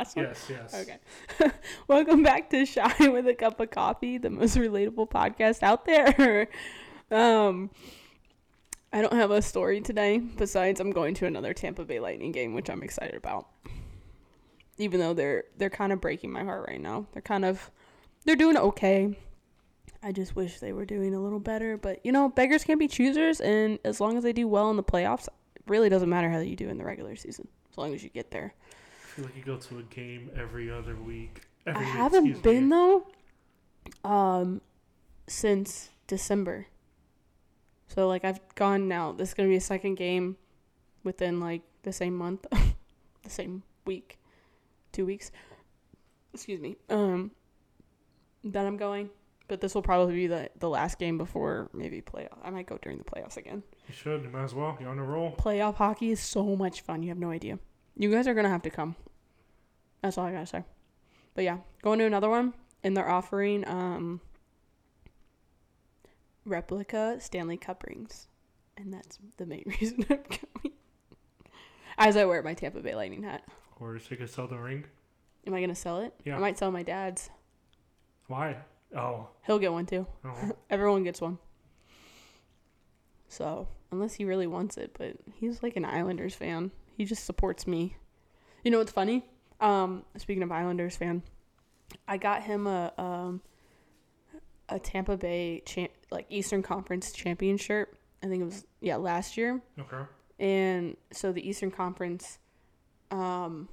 last one. Yes, yes. Okay. Welcome back to Shy with a Cup of Coffee, the most relatable podcast out there. um, I don't have a story today. Besides, I'm going to another Tampa Bay Lightning game, which I'm excited about. Even though they're they're kind of breaking my heart right now. They're kind of they're doing okay. I just wish they were doing a little better. But you know, beggars can't be choosers, and as long as they do well in the playoffs, it really doesn't matter how you do in the regular season. As long as you get there. I feel like you go to a game every other week. I week, haven't been me. though, um, since December. So like I've gone now. This is gonna be a second game, within like the same month, the same week, two weeks. Excuse me. Um, that I'm going, but this will probably be the the last game before maybe playoff. I might go during the playoffs again. You should. You might as well. You're on a roll. Playoff hockey is so much fun. You have no idea. You guys are gonna have to come. That's all I gotta say. But yeah, going to another one, and they're offering um replica Stanley Cup rings, and that's the main reason I'm coming. As I wear my Tampa Bay Lightning hat, Or so gonna sell the ring. am I gonna sell it? Yeah. I might sell my dad's. Why? Oh. He'll get one too. oh. Everyone gets one. So, unless he really wants it, but he's like an Islanders fan. He just supports me. You know what's funny? Um, speaking of Islanders fan, I got him a um a Tampa Bay champ like Eastern Conference champion shirt. I think it was yeah, last year. Okay. And so the Eastern Conference um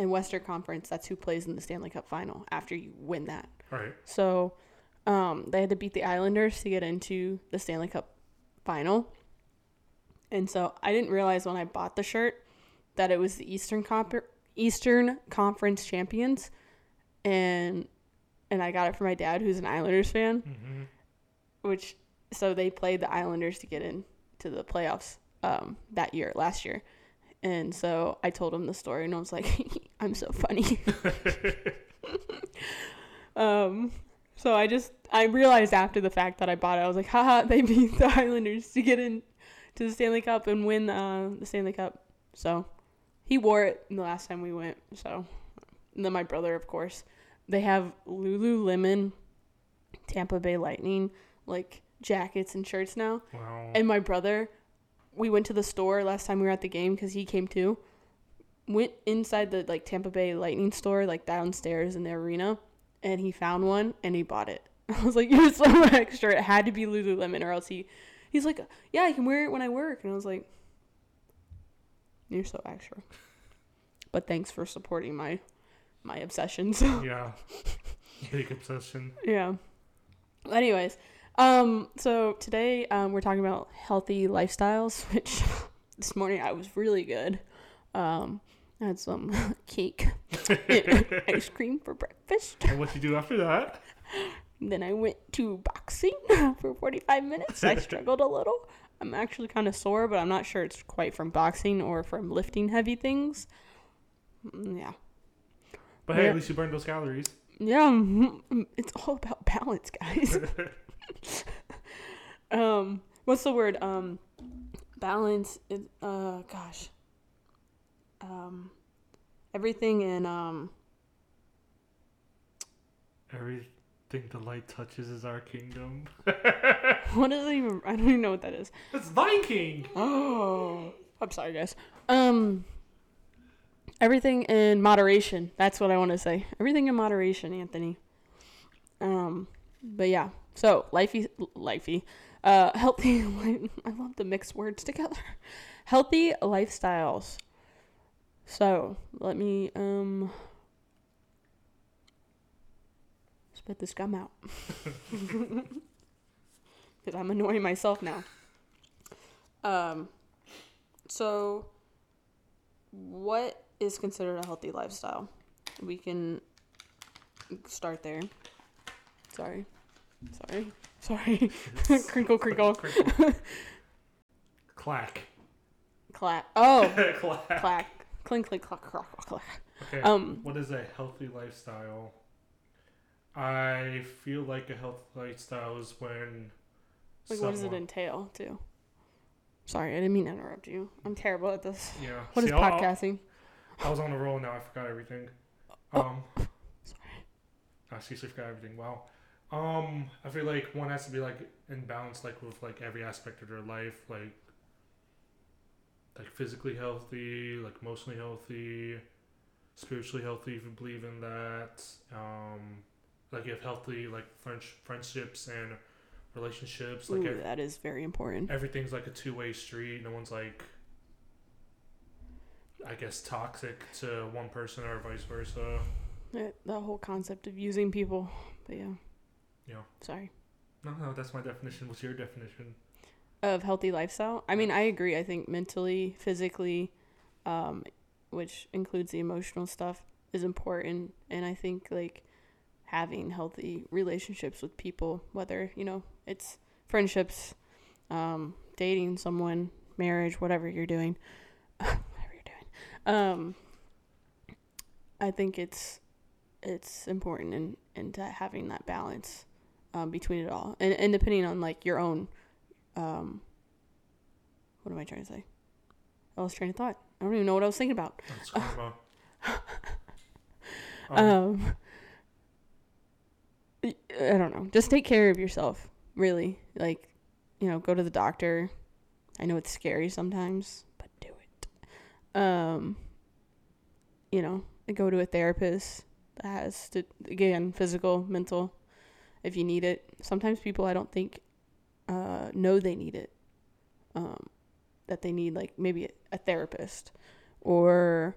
and Western Conference, that's who plays in the Stanley Cup final after you win that. All right. So um, they had to beat the Islanders to get into the Stanley Cup final. And so I didn't realize when I bought the shirt that it was the Eastern Comp- Eastern Conference champions, and and I got it for my dad, who's an Islanders fan. Mm-hmm. Which so they played the Islanders to get in to the playoffs um, that year, last year. And so I told him the story, and I was like, "I'm so funny." um, so I just I realized after the fact that I bought it, I was like, haha, they beat the Islanders to get in to the Stanley Cup and win uh, the Stanley Cup. So he wore it the last time we went. So and then my brother, of course, they have Lululemon, Tampa Bay Lightning, like jackets and shirts now. Wow. And my brother, we went to the store last time we were at the game because he came too. Went inside the like Tampa Bay Lightning store, like downstairs in the arena, and he found one and he bought it. I was like, "You're so extra! It had to be Lululemon, or else he." He's like, "Yeah, I can wear it when I work," and I was like, "You're so extra." But thanks for supporting my my obsessions. yeah. Big obsession. Yeah. Anyways, um, so today um, we're talking about healthy lifestyles, which this morning I was really good. Um, I had some cake, ice cream for breakfast. And what you do after that? Then I went to boxing for 45 minutes. I struggled a little. I'm actually kind of sore, but I'm not sure it's quite from boxing or from lifting heavy things. Mm, Yeah. But hey, Yeah. at least you burned those calories. Yeah, mm, it's all about balance, guys. um, what's the word? Um, balance. Is, uh, gosh. Um, everything in um. Everything the light touches is our kingdom. What is it even? I don't even know what that is. It's Lion King. Oh, I'm sorry, guys. Um, everything in moderation. That's what I want to say. Everything in moderation, Anthony. Um, but yeah. So lifey, lifey, uh, healthy. I love to mix words together. Healthy lifestyles. So let me um spit this gum out because I'm annoying myself now. Um, so what is considered a healthy lifestyle? We can start there. Sorry, sorry, sorry. crinkle, crinkle, Crinkle. Clack. clack. Oh, Clack. clack, clink, clink, clack, clack, clack, clack. Okay. Um, what is a healthy lifestyle? I feel like a healthy lifestyle is when. like what does it entail too? Sorry, I didn't mean to interrupt you. I'm terrible at this. Yeah. What is See, I'll- podcasting? I was on a roll. Now I forgot everything. Um, Sorry. I seriously forgot everything. Wow. Um, I feel like one has to be like in balance, like with like every aspect of their life, like like physically healthy, like emotionally healthy, spiritually healthy if you believe in that. Um, like you have healthy like French friendships and relationships. Like Ooh, that is very important. everything's like a two way street. No one's like, I guess, toxic to one person or vice versa. Uh, The whole concept of using people. But yeah. Yeah. Sorry. No, no, that's my definition. What's your definition? Of healthy lifestyle. I mean, I agree. I think mentally, physically, um, which includes the emotional stuff, is important. And I think like having healthy relationships with people, whether you know it's friendships, um, dating someone, marriage, whatever you're doing, whatever you're doing. Um, I think it's it's important in into having that balance um, between it all, and and depending on like your own, um, what am I trying to say? I lost train of thought. I don't even know what I was thinking about. Um, Um, I don't know. Just take care of yourself, really. Like, you know, go to the doctor. I know it's scary sometimes, but do it. Um, you know, go to a therapist that has to again physical, mental, if you need it. Sometimes people I don't think uh, know they need it. Um, that they need like maybe a therapist or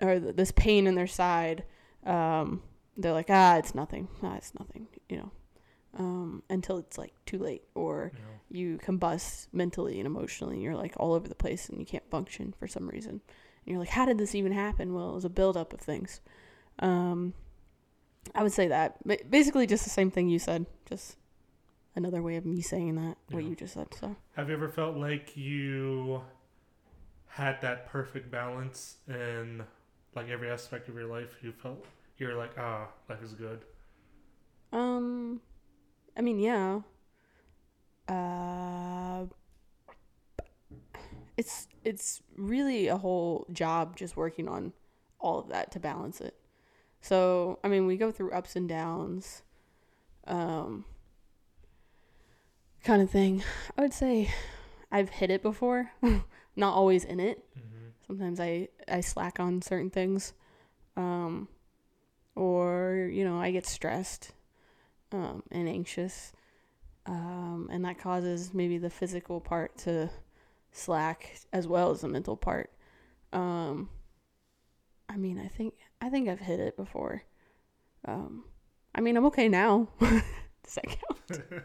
or this pain in their side um, they're like, ah, it's nothing. Ah, it's nothing, you know, um, until it's like too late or you you combust mentally and emotionally. And You're like all over the place and you can't function for some reason. And you're like, how did this even happen? Well, it was a buildup of things. Um, I would say that. Ba- Basically, just the same thing you said. Just another way of me saying that, what you just said. So, have you ever felt like you had that perfect balance in like every aspect of your life? You felt you're like, ah, life is good. um, I mean, yeah. Uh, it's it's really a whole job just working on all of that to balance it. So, I mean, we go through ups and downs, um, kind of thing. I would say I've hit it before, not always in it. hmm Sometimes I I slack on certain things, um, or you know I get stressed, um, and anxious, um, and that causes maybe the physical part to slack as well as the mental part. Um, I mean, I think I think I've hit it before. Um, I mean, I'm okay now. Does that count?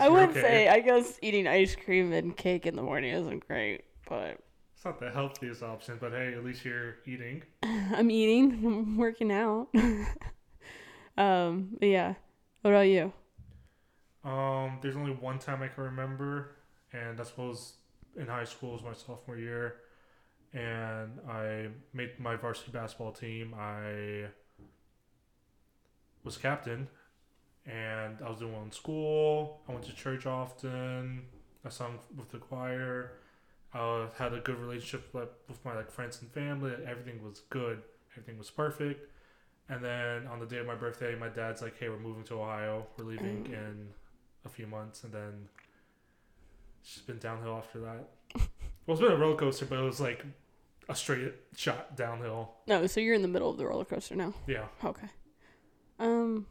I, I would okay. say I guess eating ice cream and cake in the morning isn't great, but it's not the healthiest option, but hey, at least you're eating. I'm eating, I'm working out. um, yeah. What about you? Um, there's only one time I can remember, and that was in high school, it was my sophomore year, and I made my varsity basketball team. I was captain, and I was doing well in school. I went to church often. I sung with the choir. I had a good relationship with, with my like friends and family. Everything was good. Everything was perfect. And then on the day of my birthday, my dad's like, "Hey, we're moving to Ohio. We're leaving Mm. in a few months." And then it's just been downhill after that. well, it's been a roller coaster, but it was like a straight shot downhill. No, so you're in the middle of the roller coaster now. Yeah. Okay. Um,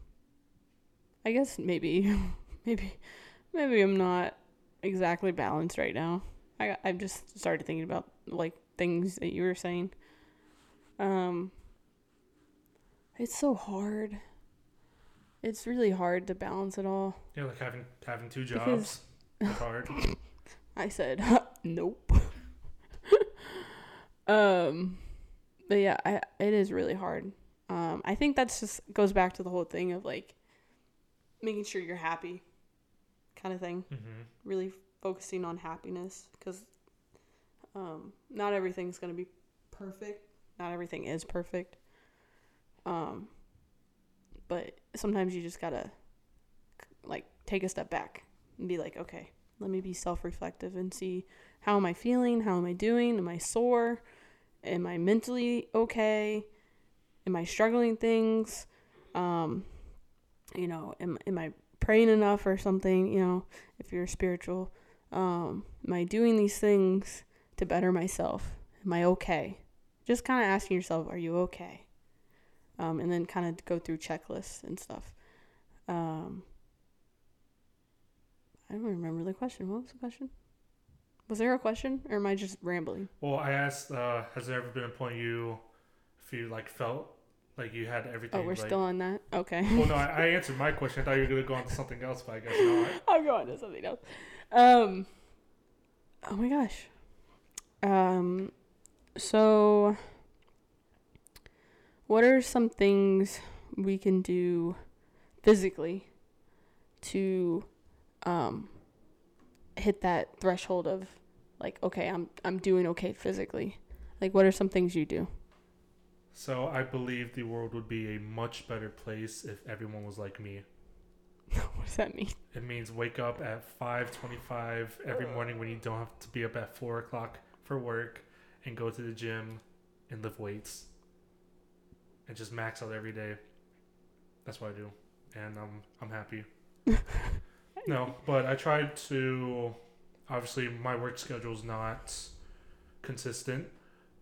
I guess maybe, maybe, maybe I'm not exactly balanced right now. I I've just started thinking about like things that you were saying. Um, it's so hard. It's really hard to balance it all. Yeah, like having having two Because- jobs. It's hard. I said, nope. um, but yeah, I, it is really hard. Um, I think that's just goes back to the whole thing of like making sure you're happy, kind of thing. Mm-hmm. Really focusing on happiness because um, not everything's gonna be perfect. Not everything is perfect. Um, but sometimes you just gotta like take a step back and be like, okay, let me be self-reflective and see how am I feeling, how am I doing, am I sore, am I mentally okay? Am I struggling things? Um, you know, am am I praying enough or something? You know, if you're spiritual, um, am I doing these things to better myself? Am I okay? Just kind of asking yourself, are you okay? Um, and then kind of go through checklists and stuff. Um, I don't remember the question. What was the question? Was there a question, or am I just rambling? Well, I asked, uh, has there ever been a point you, if you like felt like you had everything? Oh, we're like, still on that. Okay. Well, no, I, I answered my question. I thought you were gonna go on to something else, but I guess not. I'm going to something else. Um. Oh my gosh. Um. So, what are some things we can do physically to um hit that threshold of like okay, I'm I'm doing okay physically. Like what are some things you do? So I believe the world would be a much better place if everyone was like me. what does that mean? It means wake up at five twenty-five every morning when you don't have to be up at four o'clock for work, and go to the gym, and lift weights, and just max out every day. That's what I do, and I'm I'm happy. no, but I try to. Obviously, my work schedule is not consistent,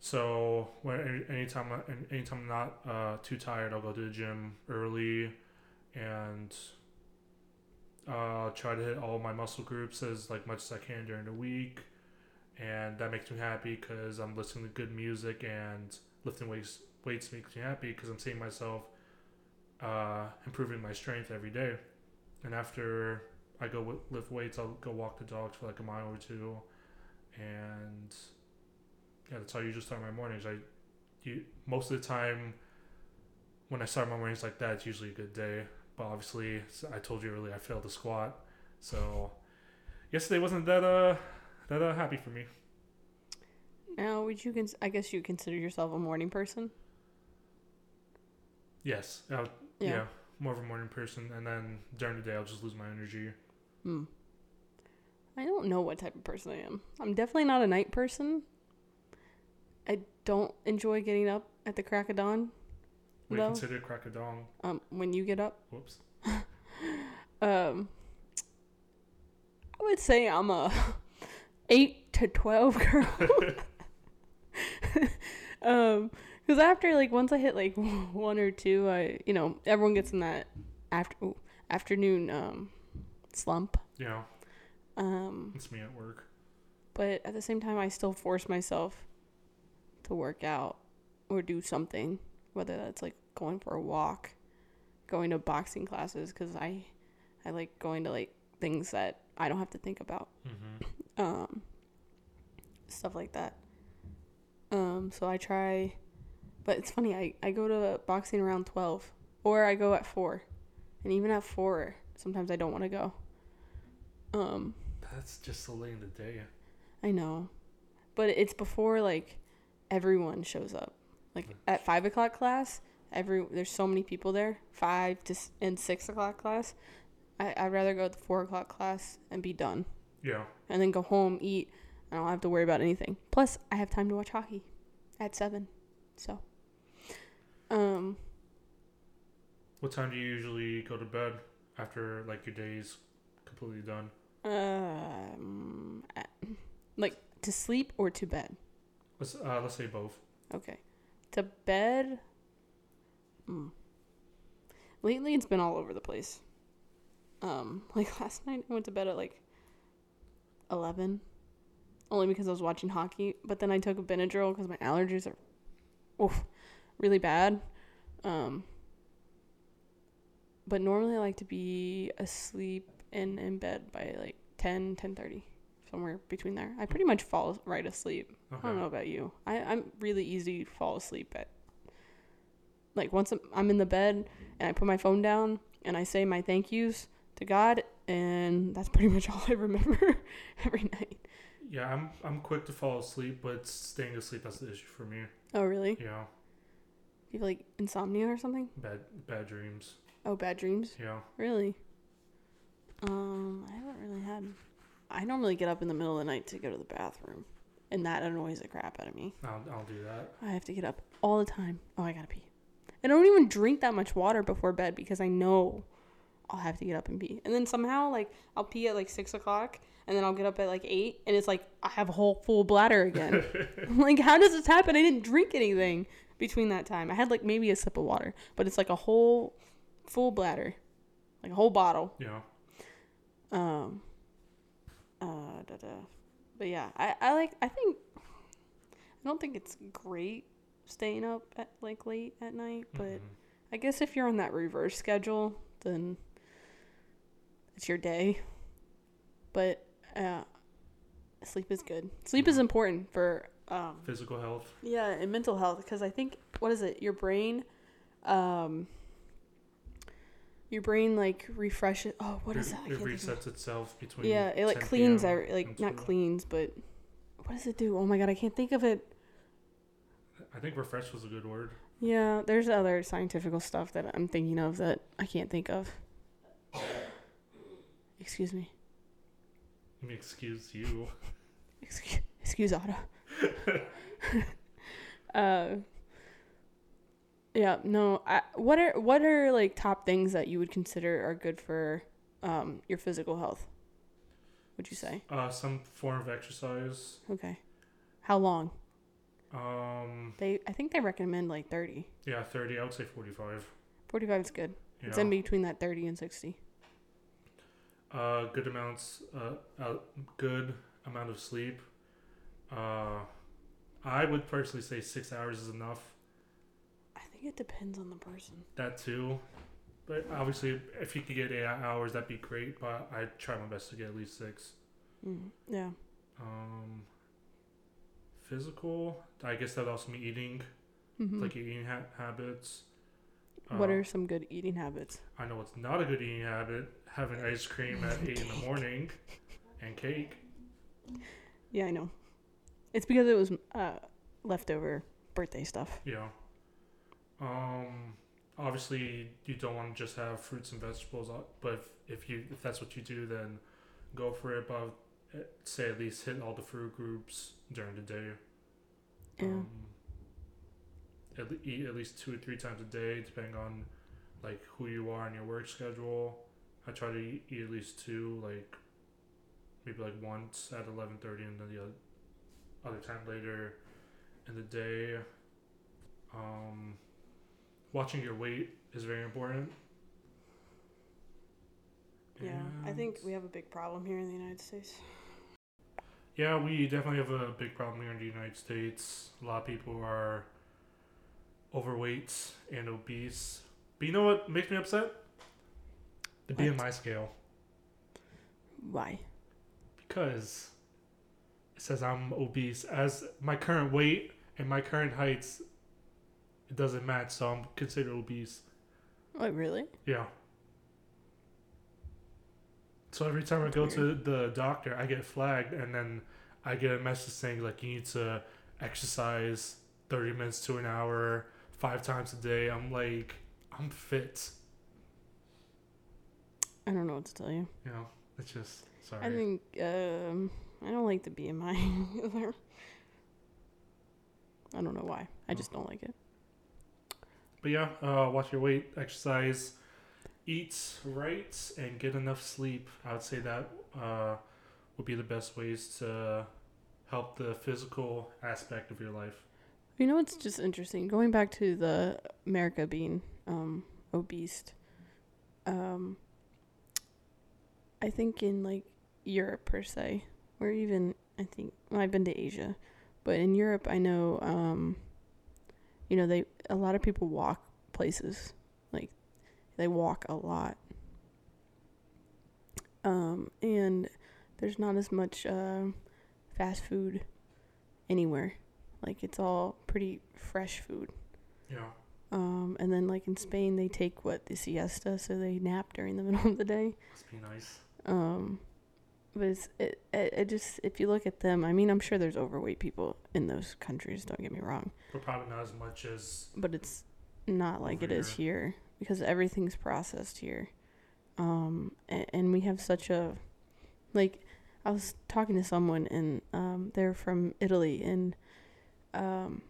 so when anytime I- any- anytime I'm not uh, too tired, I'll go to the gym early, and uh, try to hit all my muscle groups as like much as I can during the week, and that makes me happy because I'm listening to good music and lifting weights. Weights makes me happy because I'm seeing myself uh, improving my strength every day, and after I go w- lift weights, I'll go walk the dogs for like a mile or two, and yeah, that's how I usually start my mornings. I, you most of the time, when I start my mornings like that, it's usually a good day. But obviously, I told you earlier, I failed the squat, so yesterday wasn't that uh that uh, happy for me. Now, would you cons- I guess you consider yourself a morning person? Yes, uh, yeah. more of a morning person, and then during the day, I'll just lose my energy. Hmm. I don't know what type of person I am. I'm definitely not a night person. I don't enjoy getting up at the crack of dawn. We No. consider crack a dong. Um, when you get up, Whoops. um, I would say I'm a eight to twelve girl. um, because after like once I hit like one or two, I you know everyone gets in that after ooh, afternoon um slump. Yeah. Um, it's me at work. but at the same time, I still force myself to work out or do something, whether that's like going for a walk, going to boxing classes, because I, I like going to like things that I don't have to think about, Mm-hmm. um, stuff like that. Um, so I try, but it's funny. I I go to boxing around twelve, or I go at four, and even at four, sometimes I don't want to go. Um, That's just so late in the day. I know, but it's before like everyone shows up. Like at five o'clock class, every there's so many people there. Five to and six o'clock class. I I'd rather go to the four o'clock class and be done, Yeah. and then go home eat. And I don't have to worry about anything. Plus, I have time to watch hockey at seven. So, um, What time do you usually go to bed after like your day's completely done? um, like to sleep or to bed. Let's uh, let's say both. Okay. To bed. Mm. Lately, it's been all over the place. Um, like last night, I went to bed at like eleven, only because I was watching hockey. But then I took a Benadryl because my allergies are, oof, really bad. Um. But normally, I like to be asleep and in bed by like 10, 10.30, somewhere between there. I pretty much fall right asleep. Okay. I don't know about you. I, I'm really easy to fall asleep at. Like once I'm, I'm in the bed and I put my phone down and I say my thank yous to God, and that's pretty much all I remember every night. Yeah, I'm I'm quick to fall asleep, but staying asleep that's the issue for me. Oh, really? Yeah, You have like insomnia or something? bad bad dreams. Oh, bad dreams? Yeah, Really? Um, I haven't really. I normally get up in the middle of the night to go to the bathroom. and that annoys the crap out of me. I'll, I'll do that. I have to get up all the time. Oh, I gotta pee. And I don't even drink that much water before bed because I know I'll have to get up and pee. And then somehow, like, I'll pee at like six o'clock, and then I'll get up at like eight, and it's like I have a whole full bladder again. like, how does this happen? I didn't drink anything between that time. I had like maybe a sip of water, but it's like a whole full bladder, like a whole bottle. Yeah. Um. Uh. Da, da. But yeah, I I like. I think. I don't think it's great staying up at like late at night, but Mhm. I guess if you're on that reverse schedule, then it's your day. But uh, sleep is good. Sleep is important for um, physical health. yeah, and mental health because I think what is it? Your brain, um, your brain like refreshes. Oh, what is that? I It can't think of resets itself between. yeah, it like 10 cleans, PM every, like not 12. cleans, but what does it do? Oh my god, I can't think of it. I think refresh was a good word. Yeah, there's other scientific stuff that I'm thinking of that I can't think of. Excuse me. Let me excuse you. Excuse, excuse Otto. uh, yeah, no. I, what are what are like top things that you would consider are good for um, your physical health? Would you say? Uh, some form of exercise. Okay. How long? Um, They I think they recommend like 30. yeah, thirty. I would say forty-five. 45 is good. Yeah. It's in between that 30 and 60. Uh, good amounts. Uh, uh, good amount of sleep. Uh, I would personally say six hours is enough. Think it depends on the person. That too. But obviously, if you could get eight hours, that'd be great. But I try my best to get at least six. Mm, yeah. Um, physical. I guess that'd also be eating, hmm like eating ha- habits. what Uh, are some good eating habits? I know it's not a good eating habit having ice cream at eight in the morning and cake. Yeah, I know. It's because it was uh, leftover birthday stuff. Yeah. Um. Obviously, you don't want to just have fruits and vegetables, uh, but if, if you if that's what you do, then go for it. But uh, say at least hit all the fruit groups during the day. Yeah. Um, at, eat at least two or three times a day, depending on like who you are and your work schedule. I try to eat, eat at least two, like maybe like once at eleven thirty, and then the other, other time later in the day. Um, watching your weight is very important. Yeah, I think we have a big problem here in the United States. Yeah, we definitely have a big problem here in the United States. A lot of people are overweight and obese. But you know what makes me upset? The What? BMI scale. Why? Because it says I'm obese. As my current weight and my current heights, it doesn't match, so I'm considered obese. Wait, really? Yeah. So every time I go to the doctor, I get flagged, and then I get a message saying like you need to exercise thirty minutes to an hour, five times a day. I'm like, I'm fit. I don't know what to tell you. You know, it's just sorry. I think um, I don't like the BMI either. I don't know why. I just don't like it. But yeah, uh, watch your weight, exercise, eat right, and get enough sleep. I would say that uh, would be the best ways to help the physical aspect of your life. You know what's just interesting? Going back to the America being um, obese. Um, I think in like Europe per se, or even I think well, I've been to Asia, but in Europe I know, um, you know, they a lot of people walk places, like they walk a lot, um, and there's not as much uh, fast food anywhere. Like it's all pretty fresh food. Yeah. Um, and then like in Spain, they take what the siesta, so they nap during the middle of the day. Must be nice. Um, but it, it, it just if you look at them, I mean, I'm sure there's overweight people in those countries. Don't get me wrong, But probably not as much as but it's not like it Over is here because everything's processed here. Um, and, and we have such a like I was talking to someone and um, they're from Italy and um,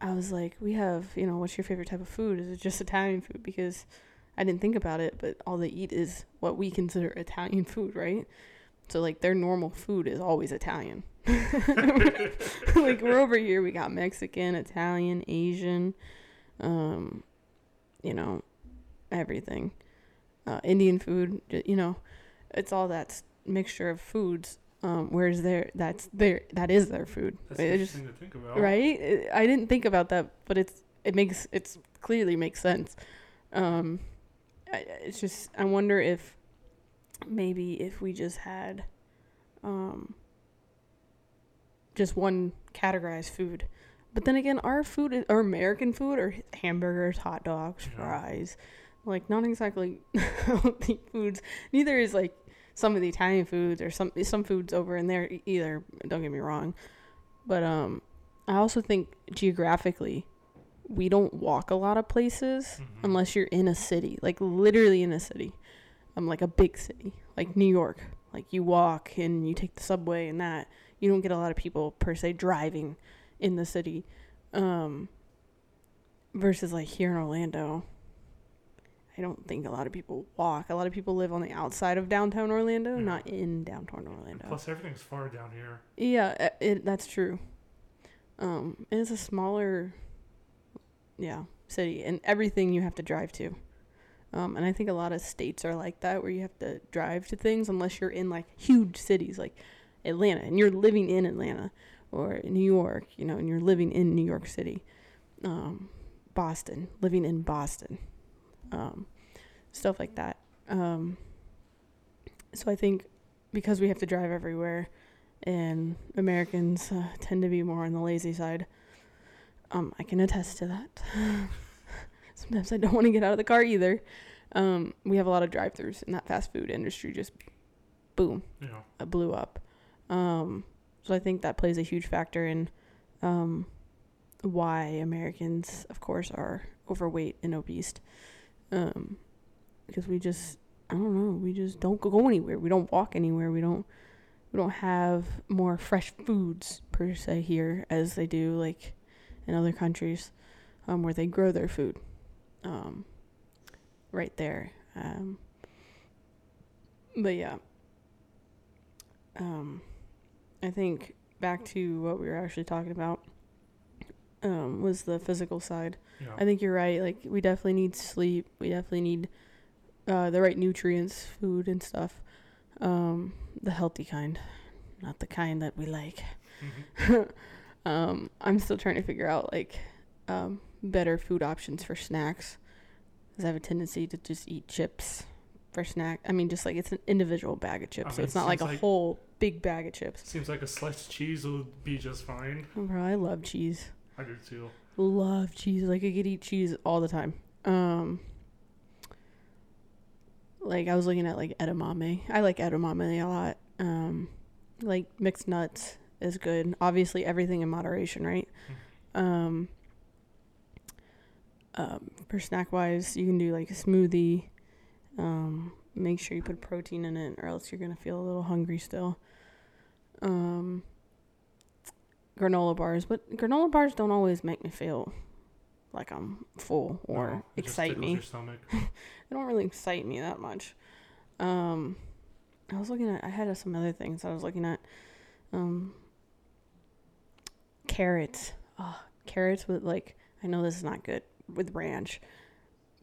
I was like, we have, you know, what's your favorite type of food? Is it just Italian food? Because I didn't think about it, but all they eat is what we consider Italian food, right? So like their normal food is always Italian. like we're over here, we got Mexican, Italian, Asian, um, you know, everything. Uh, Indian food, you know, it's all that mixture of foods. Um, whereas their that's their that is their food. That's It just- interesting to think about. right I- i didn't think about that but it's it makes it's clearly makes sense um I, it's just i wonder if maybe if we just had um just one categorized food but then again our food is, our american food are hamburgers hot dogs Yeah. fries like not exactly healthy foods neither is like some of the italian foods or some some foods over in there either don't get me wrong but um I also think geographically, we don't walk a lot of places Mhm. unless you're in a city, like literally in a city, um, like a big city, like New York. Like you walk and you take the subway and that. You don't get a lot of people per se driving in the city, um, versus like here in Orlando. I don't think a lot of people walk. A lot of people live on the outside of downtown Orlando, Yeah. not in downtown Orlando. Plus, everything's far down here. Yeah, uh, it, that's true. Um, and it's a smaller, yeah, city, and everything you have to drive to. Um, and I think a lot of states are like that, where you have to drive to things unless you're in like huge cities like Atlanta, and you're living in Atlanta, or New York, you know, and you're living in New York City, um, Boston, living in Boston, um, stuff like that. Um, so I think because we have to drive everywhere and Americans uh, tend to be more on the lazy side. Um, I can attest to that. Sometimes I don't want to get out of the car either. Um, we have a lot of drive-throughs, and that fast food industry just boom You know, uh, blew up. Um, so I think that plays a huge factor in um, why Americans, of course, are overweight and obese. Um, because we just, I don't know, we just don't go anywhere. We don't walk anywhere. We don't, we don't have more fresh foods per se here as they do like in other countries, um, where they grow their food, um, right there. Um, but yeah, um, I think back to what we were actually talking about um, was the physical side. know. I think you're right. Like we definitely need sleep. We definitely need uh, the right nutrients, food and stuff. Um, the healthy kind, not the kind that we like. Mhm. um, I'm still trying to figure out like um, better food options for snacks. Because I have a tendency to just eat chips for snack. I mean, just like it's an individual bag of chips, so mean, it's not like a like- whole big bag of chips. Seems like a sliced cheese would be just fine. Oh, bro, I love cheese. I do too. love cheese. Like I could eat cheese all the time. Um like I was looking at like edamame. I like edamame a lot. Um like mixed nuts is good. Obviously everything in moderation, right? Um um for snack wise, you can do like a smoothie. Um make sure you put protein in it or else you're going to feel a little hungry still. Um granola bars, but granola bars don't always make me feel like I'm full or No, it excite me. They don't really excite me that much. Um, I was looking at. I had some other things. I was looking at. Um, carrots. Oh, carrots with like. I know this is not good with ranch,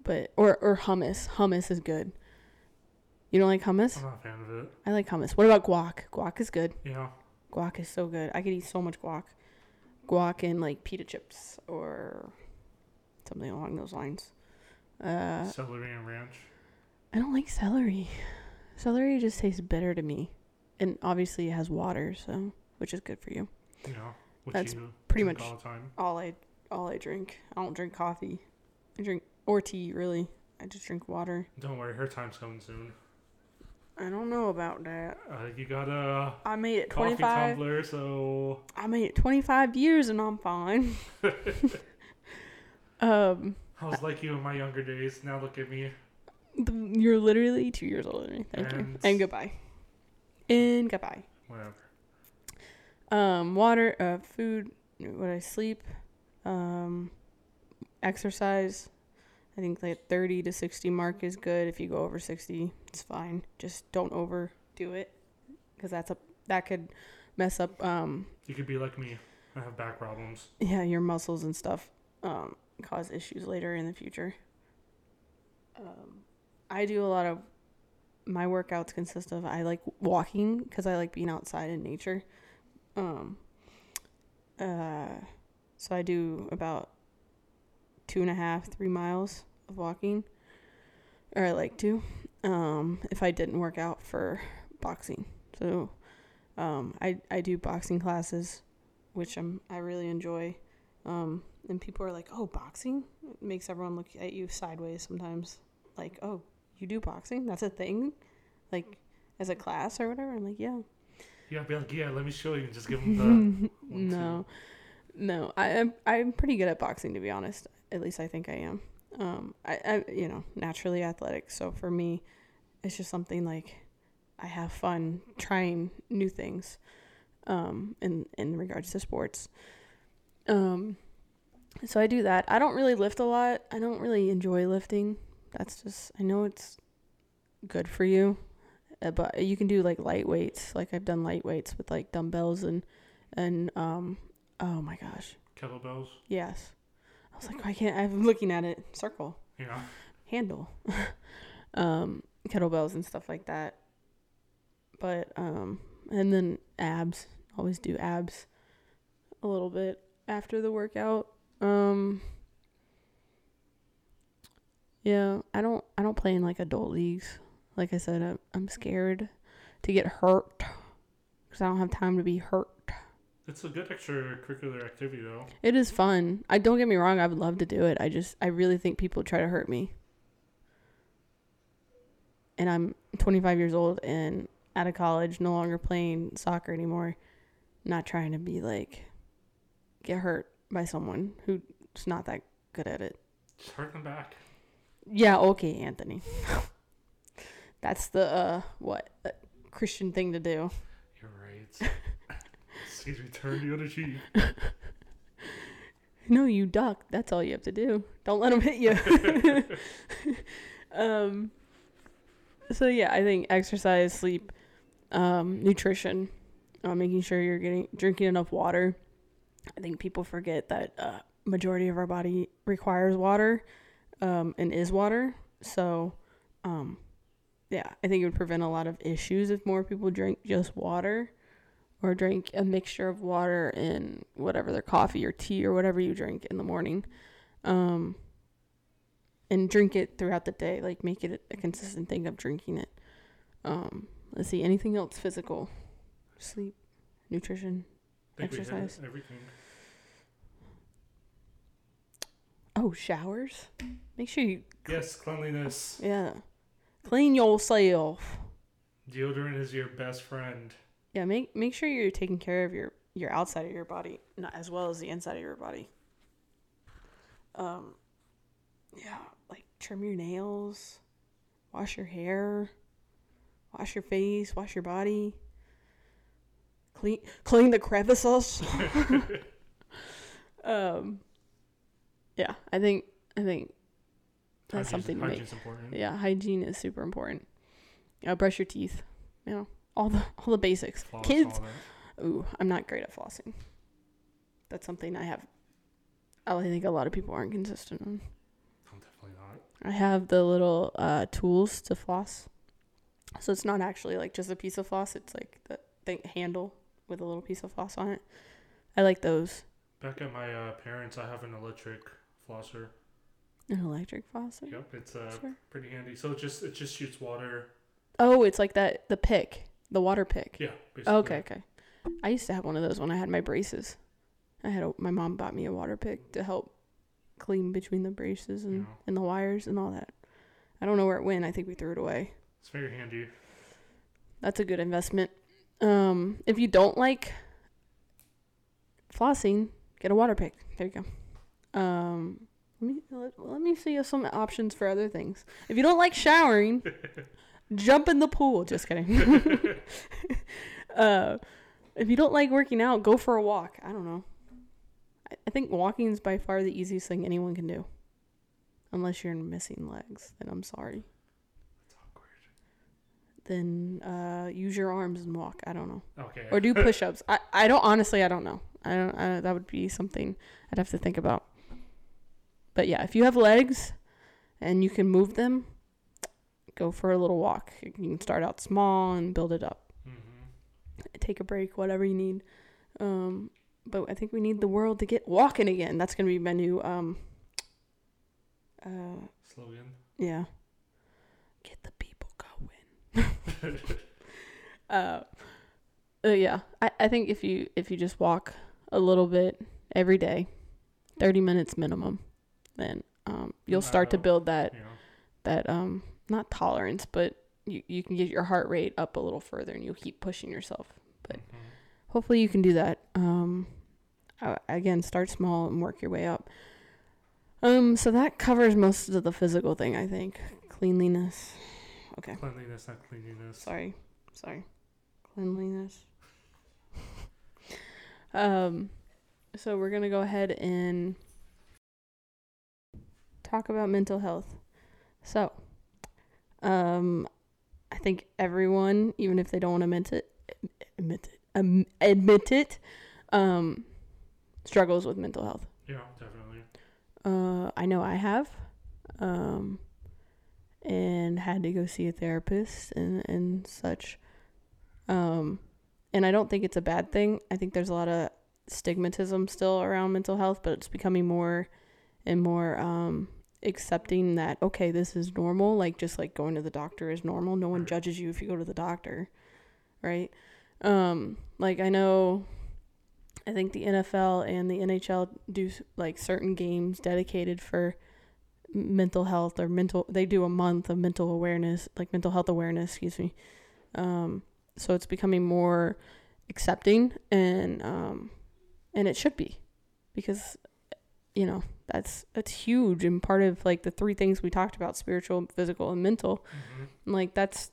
but or or hummus. Hummus is good. You don't like hummus? I'm not a fan of it. I like hummus. What about guac? Guac is good. Yeah. Guac is so good. I could eat so much guac. Guac and like pita chips or something along those lines. Uh, Celery and ranch. I don't like celery. Celery just tastes bitter to me, and obviously it has water, so which is good for you. Know, which That's you pretty much- all the time. All I all I drink. I don't drink coffee. I drink or tea really. I just drink water. Don't worry, her time's coming soon. I don't know about that. Uh, you got a I made it coffee 25. tumbler, so I made it 25 years and I'm fine. um, I was like you in my younger days. Now look at me. you're literally two years older than me. Thank you. And- And goodbye. And goodbye. whatever. Um, water, uh, food, what I sleep, um, exercise. I think like 30 to 60 mark is good. If you go over 60, it's fine. Just don't overdo it because that's a that could mess up um You could be like me. I have back problems. yeah your muscles and stuff um cause issues later in the future. Um, I do a lot of my workouts consist of I like walking because I like being outside in nature. Um, uh, so I do about two and a half, three miles of walking, or I like to. Um, if I didn't work out for boxing, so um, I I do boxing classes, which I'm I really enjoy. Um, and people are like, "Oh, boxing!" It makes everyone look at you sideways sometimes. Like, "Oh, you do boxing? That's a thing?" Like as a class or whatever. I'm like, "Yeah." Yeah, be like, yeah, let me show you. and Just give them the. no, no. I am I'm pretty good at boxing to be honest. At least I think I am. Um, I, I you know naturally athletic. So for me, it's just something like I have fun trying new things. Um, in in regards to sports. Um, so I do that. I don't really lift a lot. I don't really enjoy lifting. That's just I know it's good for you, uh, but you can do like light weights. Like I've done light weights with like dumbbells and and um oh my gosh Kettlebells. yes. I was like I can't. I'm looking at it circle Yeah. handle, um kettlebells and stuff like that. But um and then abs. Always do abs a little bit after the workout. Um Yeah, I don't I don't play in like adult leagues. Like I said, I'm, I'm scared to get hurt cuz I don't have time to be hurt. It's a good extracurricular activity, though. It is fun. I don't get me wrong, I would love to do it. I just I really think people try to hurt me. And I'm 25 years old and out of college, no longer playing soccer anymore. Not trying to be like get hurt by someone who's not that good at it. Just hurt them back. Yeah, okay, Anthony. That's the uh what uh, Christian thing to do. You're right. Sees me turn the other cheek. No, you duck. That's all you have to do. Don't let them hit you. um. So yeah, I think exercise, sleep, um, nutrition, uh, making sure you're getting drinking enough water. I think people forget that uh, majority of our body requires water, um, and is water. So, um, yeah, I think it would prevent a lot of issues if more people drink just water or drink a mixture of water and whatever their coffee or tea or whatever you drink in the morning. Um, and drink it throughout the day, like make it a consistent thing of drinking it. Um, let's see, anything else physical? Sleep, nutrition. I think we Exercise. everything. Oh, showers. Make sure you, Yes, cleanliness. yeah, clean yourself. Deodorant is your best friend. Yeah, make make sure you're taking care of your your outside of your body, not as well as the inside of your body. Um, yeah, like trim your nails, wash your hair, wash your face, wash your body. Clean clean the crevices. um, yeah, I think I think That's something to make. important. yeah, hygiene is super important. Uh, brush your teeth. You know, all the all the basics. Floss, Kids. Ooh, I'm not great at flossing. That's something I have. I think a lot of people aren't consistent on. I'm definitely not. I have the little uh, tools to floss, so it's not actually like just a piece of floss. It's like the thing handle with a little piece of floss on it. I like those. Back at my uh, parents, I have an electric flosser. An electric flosser. Yep, it's uh, Sure. pretty handy. So it just it just shoots water. Oh, it's like that the pick, the water pick. Yeah, basically. Oh, okay, okay. I used to have one of those when I had my braces. I had a, my mom bought me a water pick to help clean between the braces and, Yeah. and the wires and all that. I don't know where it went. I think we threw it away. It's very handy. That's a good investment. Um, if you don't like flossing, get a water pick. There you go. Um, let me let, let me see some options for other things. If you don't like showering, jump in the pool. Just kidding. uh, if you don't like working out, go for a walk. I don't know. I, I think walking is by far the easiest thing anyone can do. Unless you're missing legs, then I'm sorry. It's awkward. Then uh, use your arms and walk. I don't know. Okay. Or do push-ups. I, I don't honestly. I don't know. I don't. I, that would be something I'd have to think about. But yeah, if you have legs and you can move them, go for a little walk. You can start out small and build it up. hmm take a break, whatever you need. Um, but I think we need the world to get walking again. That's gonna be my new um. Uh, Slogan. yeah. Get the people going. uh, uh, yeah. I, I think if you if you just walk a little bit every day, thirty minutes minimum, then um you'll start to build that know. that um not tolerance, but you you can get your heart rate up a little further, and you'll keep pushing yourself. But Mhm. hopefully you can do that. Um, again, start small and work your way up. Um, so that covers most of the physical thing, I think. Cleanliness. Okay. Cleanliness, not cleanliness. Sorry. Sorry. Cleanliness. um, so we're gonna go ahead and talk about mental health. So, um, I think everyone, even if they don't want to admit it, admit it, um, admit it, um, struggles with mental health. Yeah, definitely. Uh, I know I have, um, and had to go see a therapist and and such. Um, and I don't think it's a bad thing. I think there's a lot of stigmatism still around mental health, but it's becoming more and more um accepting that okay, this is normal. Like just like going to the doctor is normal. No one judges you if you go to the doctor, right? Um, like I know I think the NFL and the NHL do like certain games dedicated for mental health or mental. They do a month of mental awareness, like mental health awareness. Excuse me. Um, so it's becoming more accepting, and um, and it should be, because you know that's that's huge and part of like the three things we talked about: spiritual, physical, and mental. hmm And, like that's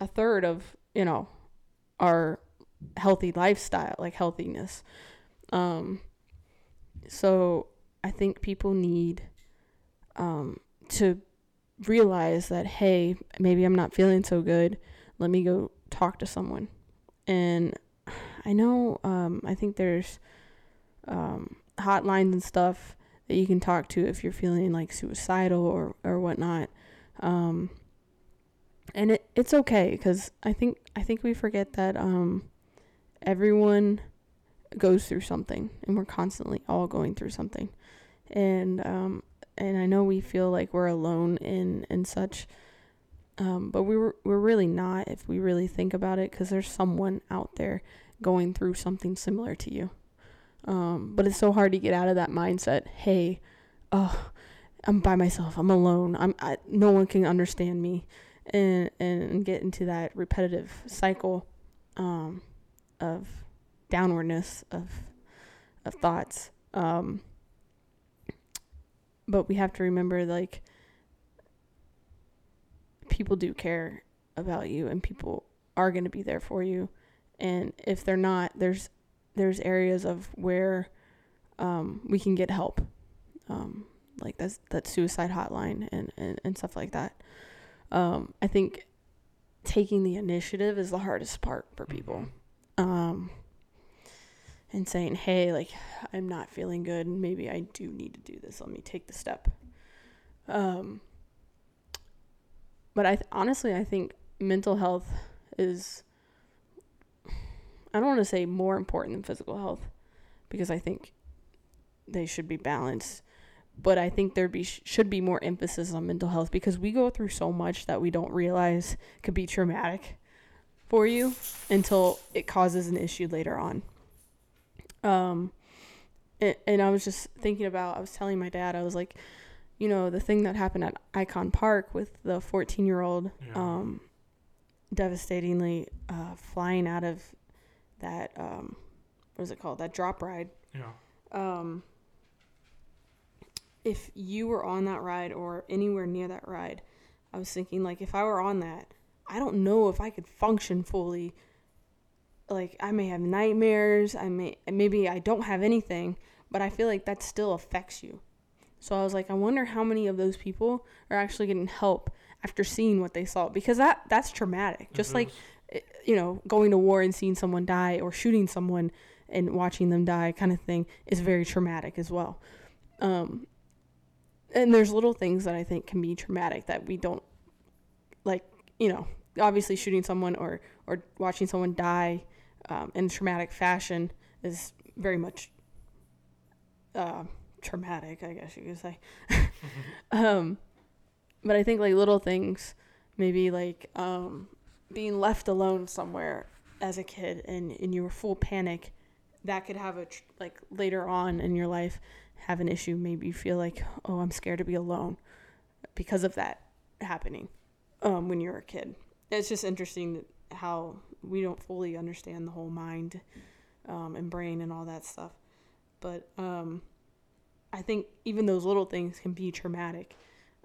a third of you know our healthy lifestyle like healthiness. Um so i think people need um to realize that hey maybe i'm not feeling so good. Let me go talk to someone. And i know um i think there's um hotlines and stuff that you can talk to if you're feeling like suicidal or or whatnot. Um and it, it's okay because I think I think we forget that um, everyone goes through something, and we're constantly all going through something, and um, and I know we feel like we're alone in and such, um, but we were we're really not if we really think about it, because there's someone out there going through something similar to you, um, but it's so hard to get out of that mindset. Hey, oh, I'm by myself. I'm alone. I'm I, no one can understand me and and get into that repetitive cycle um, of downwardness of of thoughts. Um, but we have to remember, like, people do care about you, and people are going to be there for you. And if they're not, there's there's areas of where um, we can get help, um, like that's that suicide hotline and, and, and stuff like that um, I think taking the initiative is the hardest part for people. Um, and saying, hey, like, I'm not feeling good, and maybe I do need to do this. Let me take the step. Um, but I th- honestly, I think mental health is, I don't want to say more important than physical health because I think they should be balanced but I think there be should be more emphasis on mental health because we go through so much that we don't realize could be traumatic for you until it causes an issue later on. Um, and, and I was just thinking about I was telling my dad I was like, you know, the thing that happened at Icon Park with the 14 year old Yeah. um, devastatingly uh, flying out of that um, what is it called that drop ride yeah. um, if you were on that ride or anywhere near that ride, I was thinking like if I were on that, I don't know if I could function fully like I may have nightmares, I may maybe I don't have anything, but I feel like that still affects you. So I was like, I wonder how many of those people are actually getting help after seeing what they saw because that that's traumatic. Just like eh, you know, going to war and seeing someone die or shooting someone and watching them die kind of thing is very traumatic as well. Um, and there's little things that I think can be traumatic that we don't like, you know, obviously shooting someone or or watching someone die um, in traumatic fashion is very much uh, traumatic, I guess you could say. um, but I think like little things, maybe like um, being left alone somewhere as a kid and, and you were full panic, that could have a tr- like later on in your life have an issue. Maybe you feel like, oh, I'm scared to be alone because of that happening um, when you're a kid. It's just interesting how we don't fully understand the whole mind um, and brain and all that stuff. But um, I think even those little things can be traumatic,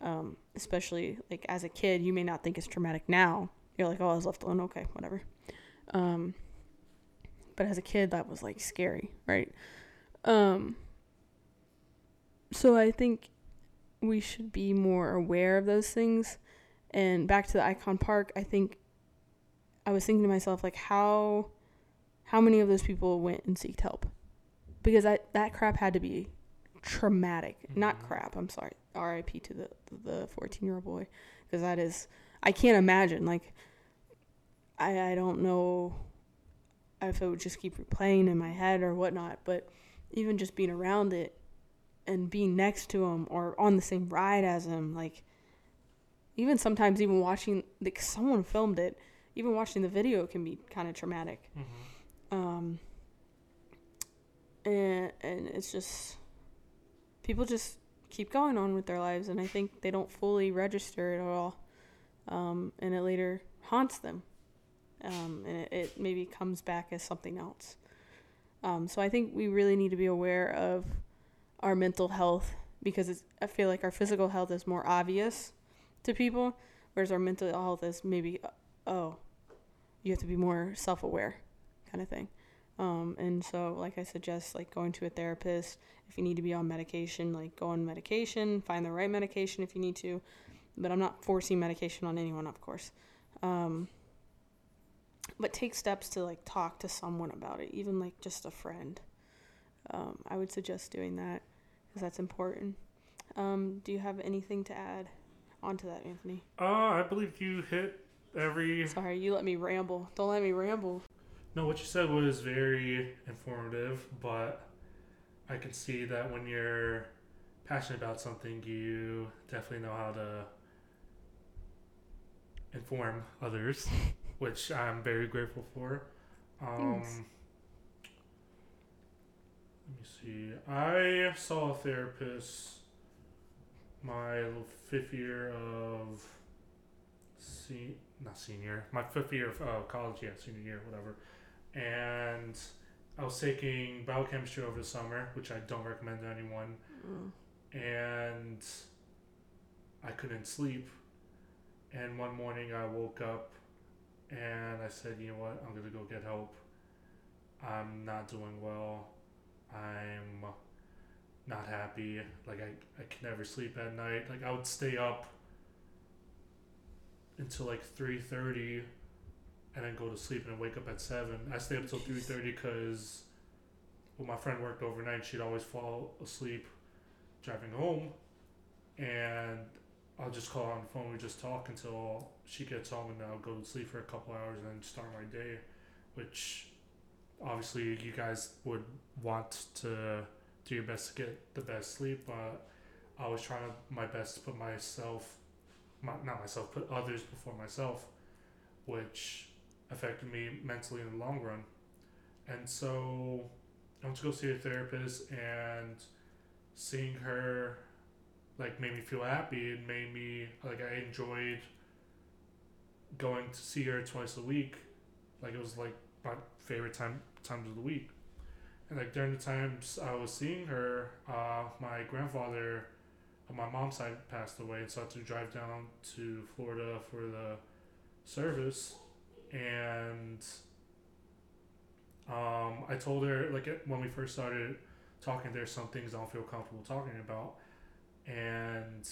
um, especially like as a kid. You may not think it's traumatic now. You're like, oh, I was left alone. Okay, whatever. Um, but as a kid, that was like scary, right? Um, so I think we should be more aware of those things. And back to the Icon Park, I think I was thinking to myself like how how many of those people went and seeked help? Because that that crap had to be traumatic. Mm-hmm. Not crap. I'm sorry. R.I.P. to the the 14 year old boy, because that is I can't imagine. Like I I don't know if it would just keep replaying in my head or whatnot, but even just being around it and being next to him or on the same ride as him, like even sometimes even watching like someone filmed it, even watching the video can be kind of traumatic. Mm-hmm. Um, and and it's just people just keep going on with their lives, and I think they don't fully register it at all, um, and it later haunts them, um, and it, it maybe comes back as something else. Um, so I think we really need to be aware of our mental health because I feel like our physical health is more obvious to people, whereas our mental health is maybe, oh, you have to be more self aware kind of thing. Um, and so, like I suggest, like going to a therapist. If you need to be on medication, like go on medication. Find the right medication if you need to. But I'm not forcing medication on anyone, of course. Um, but take steps to like talk to someone about it, even like just a friend. Um, I would suggest doing that because that's important. Um, do you have anything to add onto that, Anthony? Uh, I believe you hit every. Sorry, you let me ramble. Don't let me ramble. No, what you said was very informative, but I can see that when you're passionate about something, you definitely know how to inform others, which I'm very grateful for. Um, Thanks. Let me see. I saw a therapist my fifth year of see not senior my fifth year of uh, college yeah senior year whatever and I was taking biochemistry over the summer, which I don't recommend to anyone. Mm. And I couldn't sleep. And one morning I woke up and I said, you know what, I'm going to go get help. I'm not doing well. I'm not happy. Like, I, I can never sleep at night. Like, I would stay up until like 3.30 and then go to sleep and wake up at seven. I stay up until three thirty because when my friend worked overnight, she'd always fall asleep driving home, and I'll just call her on the phone. We just talk until she gets home, and I'll go to sleep for a couple hours and then start my day, which obviously you guys would want to do your best to get the best sleep, but I was trying my best to put myself, my, not myself, put others before myself, which affected me mentally in the long run. And so I went to go see a therapist and seeing her like made me feel happy. It made me like I enjoyed going to see her twice a week. Like it was like my favorite time times of the week. And like during the times I was seeing her, uh, my grandfather on my mom's side passed away, and so I had to drive down to Florida for the service and Um, I told her like when we first started talking, there's some things I don't feel comfortable talking about, and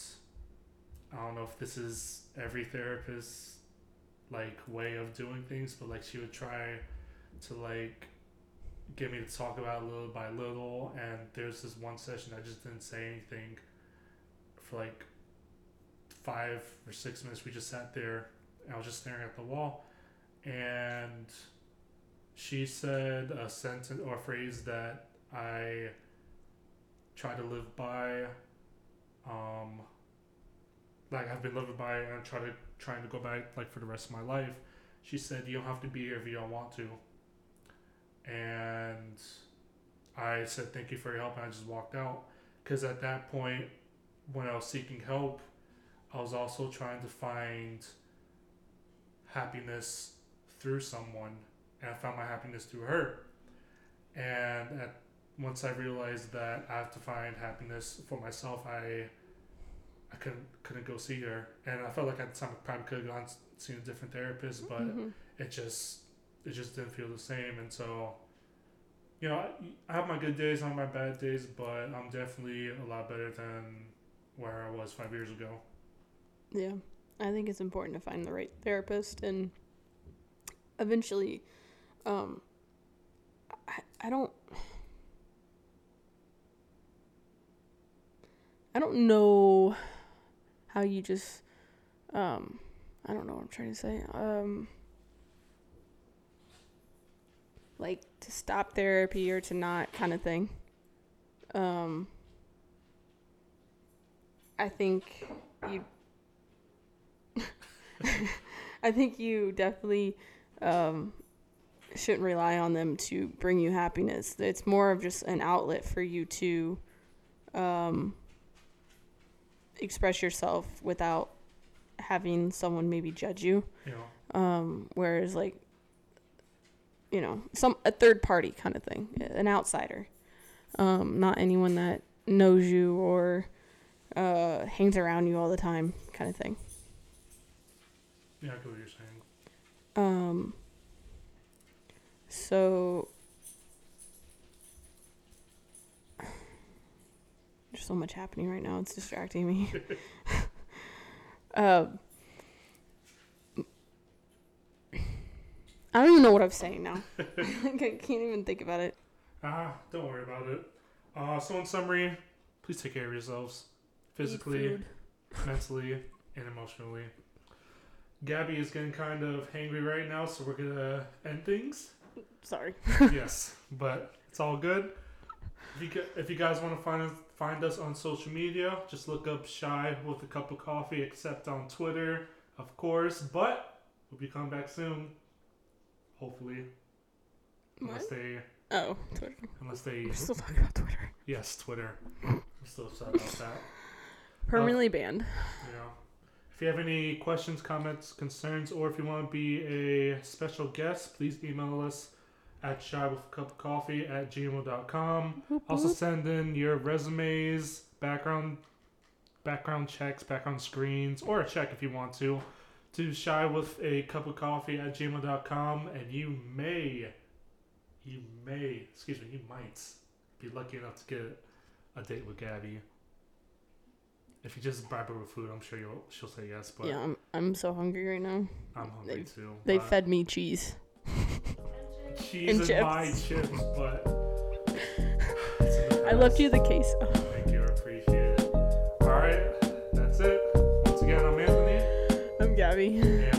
I don't know if this is every therapist's like way of doing things, but like she would try to like get me to talk about it little by little. And there's this one session I just didn't say anything for like five or six minutes. We just sat there. I was just staring at the wall, and she said a sentence or a phrase that I try to live by. Um, like I've been living by and try to trying to go back like for the rest of my life. She said you don't have to be here if you don't want to. And I said thank you for your help and I just walked out because at that point when I was seeking help, I was also trying to find happiness through someone and I found my happiness through her. And at once I realized that I have to find happiness for myself, I I couldn't couldn't go see her, and I felt like at the time I probably could have gone seen a different therapist, but Mhm. it just it just didn't feel the same, and so you know I, I have my good days, I have my bad days, but I'm definitely a lot better than where I was five years ago. Yeah, I think it's important to find the right therapist and eventually, um, I, I don't, I don't know how you just, um, I don't know what I'm trying to say. Um, like to stop therapy or to not kind of thing. Um, I think you I think you definitely um, shouldn't rely on them to bring you happiness. It's more of just an outlet for you to um, express yourself without having someone maybe judge you. Know, Um, whereas, like, you know, some a third party kind of thing, an outsider, um, not anyone that knows you or uh, hangs around you all the time, kind of thing. yeah, I get what you're saying. Um. So. There's so much happening right now. It's distracting me. um. I don't even know what I'm saying now. like I can't even think about it. Ah, don't worry about it. Uh, so in summary, please take care of yourselves, physically, mentally, and emotionally. Gabby is getting kind of hangry right now, so we're gonna end things. Sorry. yes, but it's all good. If you, if you guys want to find us, find us on social media, just look up Shy with a cup of coffee, except on Twitter, of course. But we'll be coming back soon, hopefully, unless What? they Oh, Twitter. unless they We're still talking about Twitter. yes Twitter. I'm still upset about that. Permanently banned. Know, if you have any questions, comments, concerns, or if you want to be a special guest, please email us at shy with a cup of coffee at gmail.com. Also send in your resumes, background background checks, background screens, or a check if you want to, to shy with a cup of coffee at gmail.com and you may you may excuse me, you might be lucky enough to get a date with Gabby. If you just bribe her with food, I'm sure you'll she'll say yes, but yeah, I'm, I'm so hungry right now. I'm hungry too. They fed me cheese. cheese and and my chips. chips, but in I left you the case. Thank you, I appreciate it. All right, that's it. Once again, I'm Anthony, I'm Gabby. and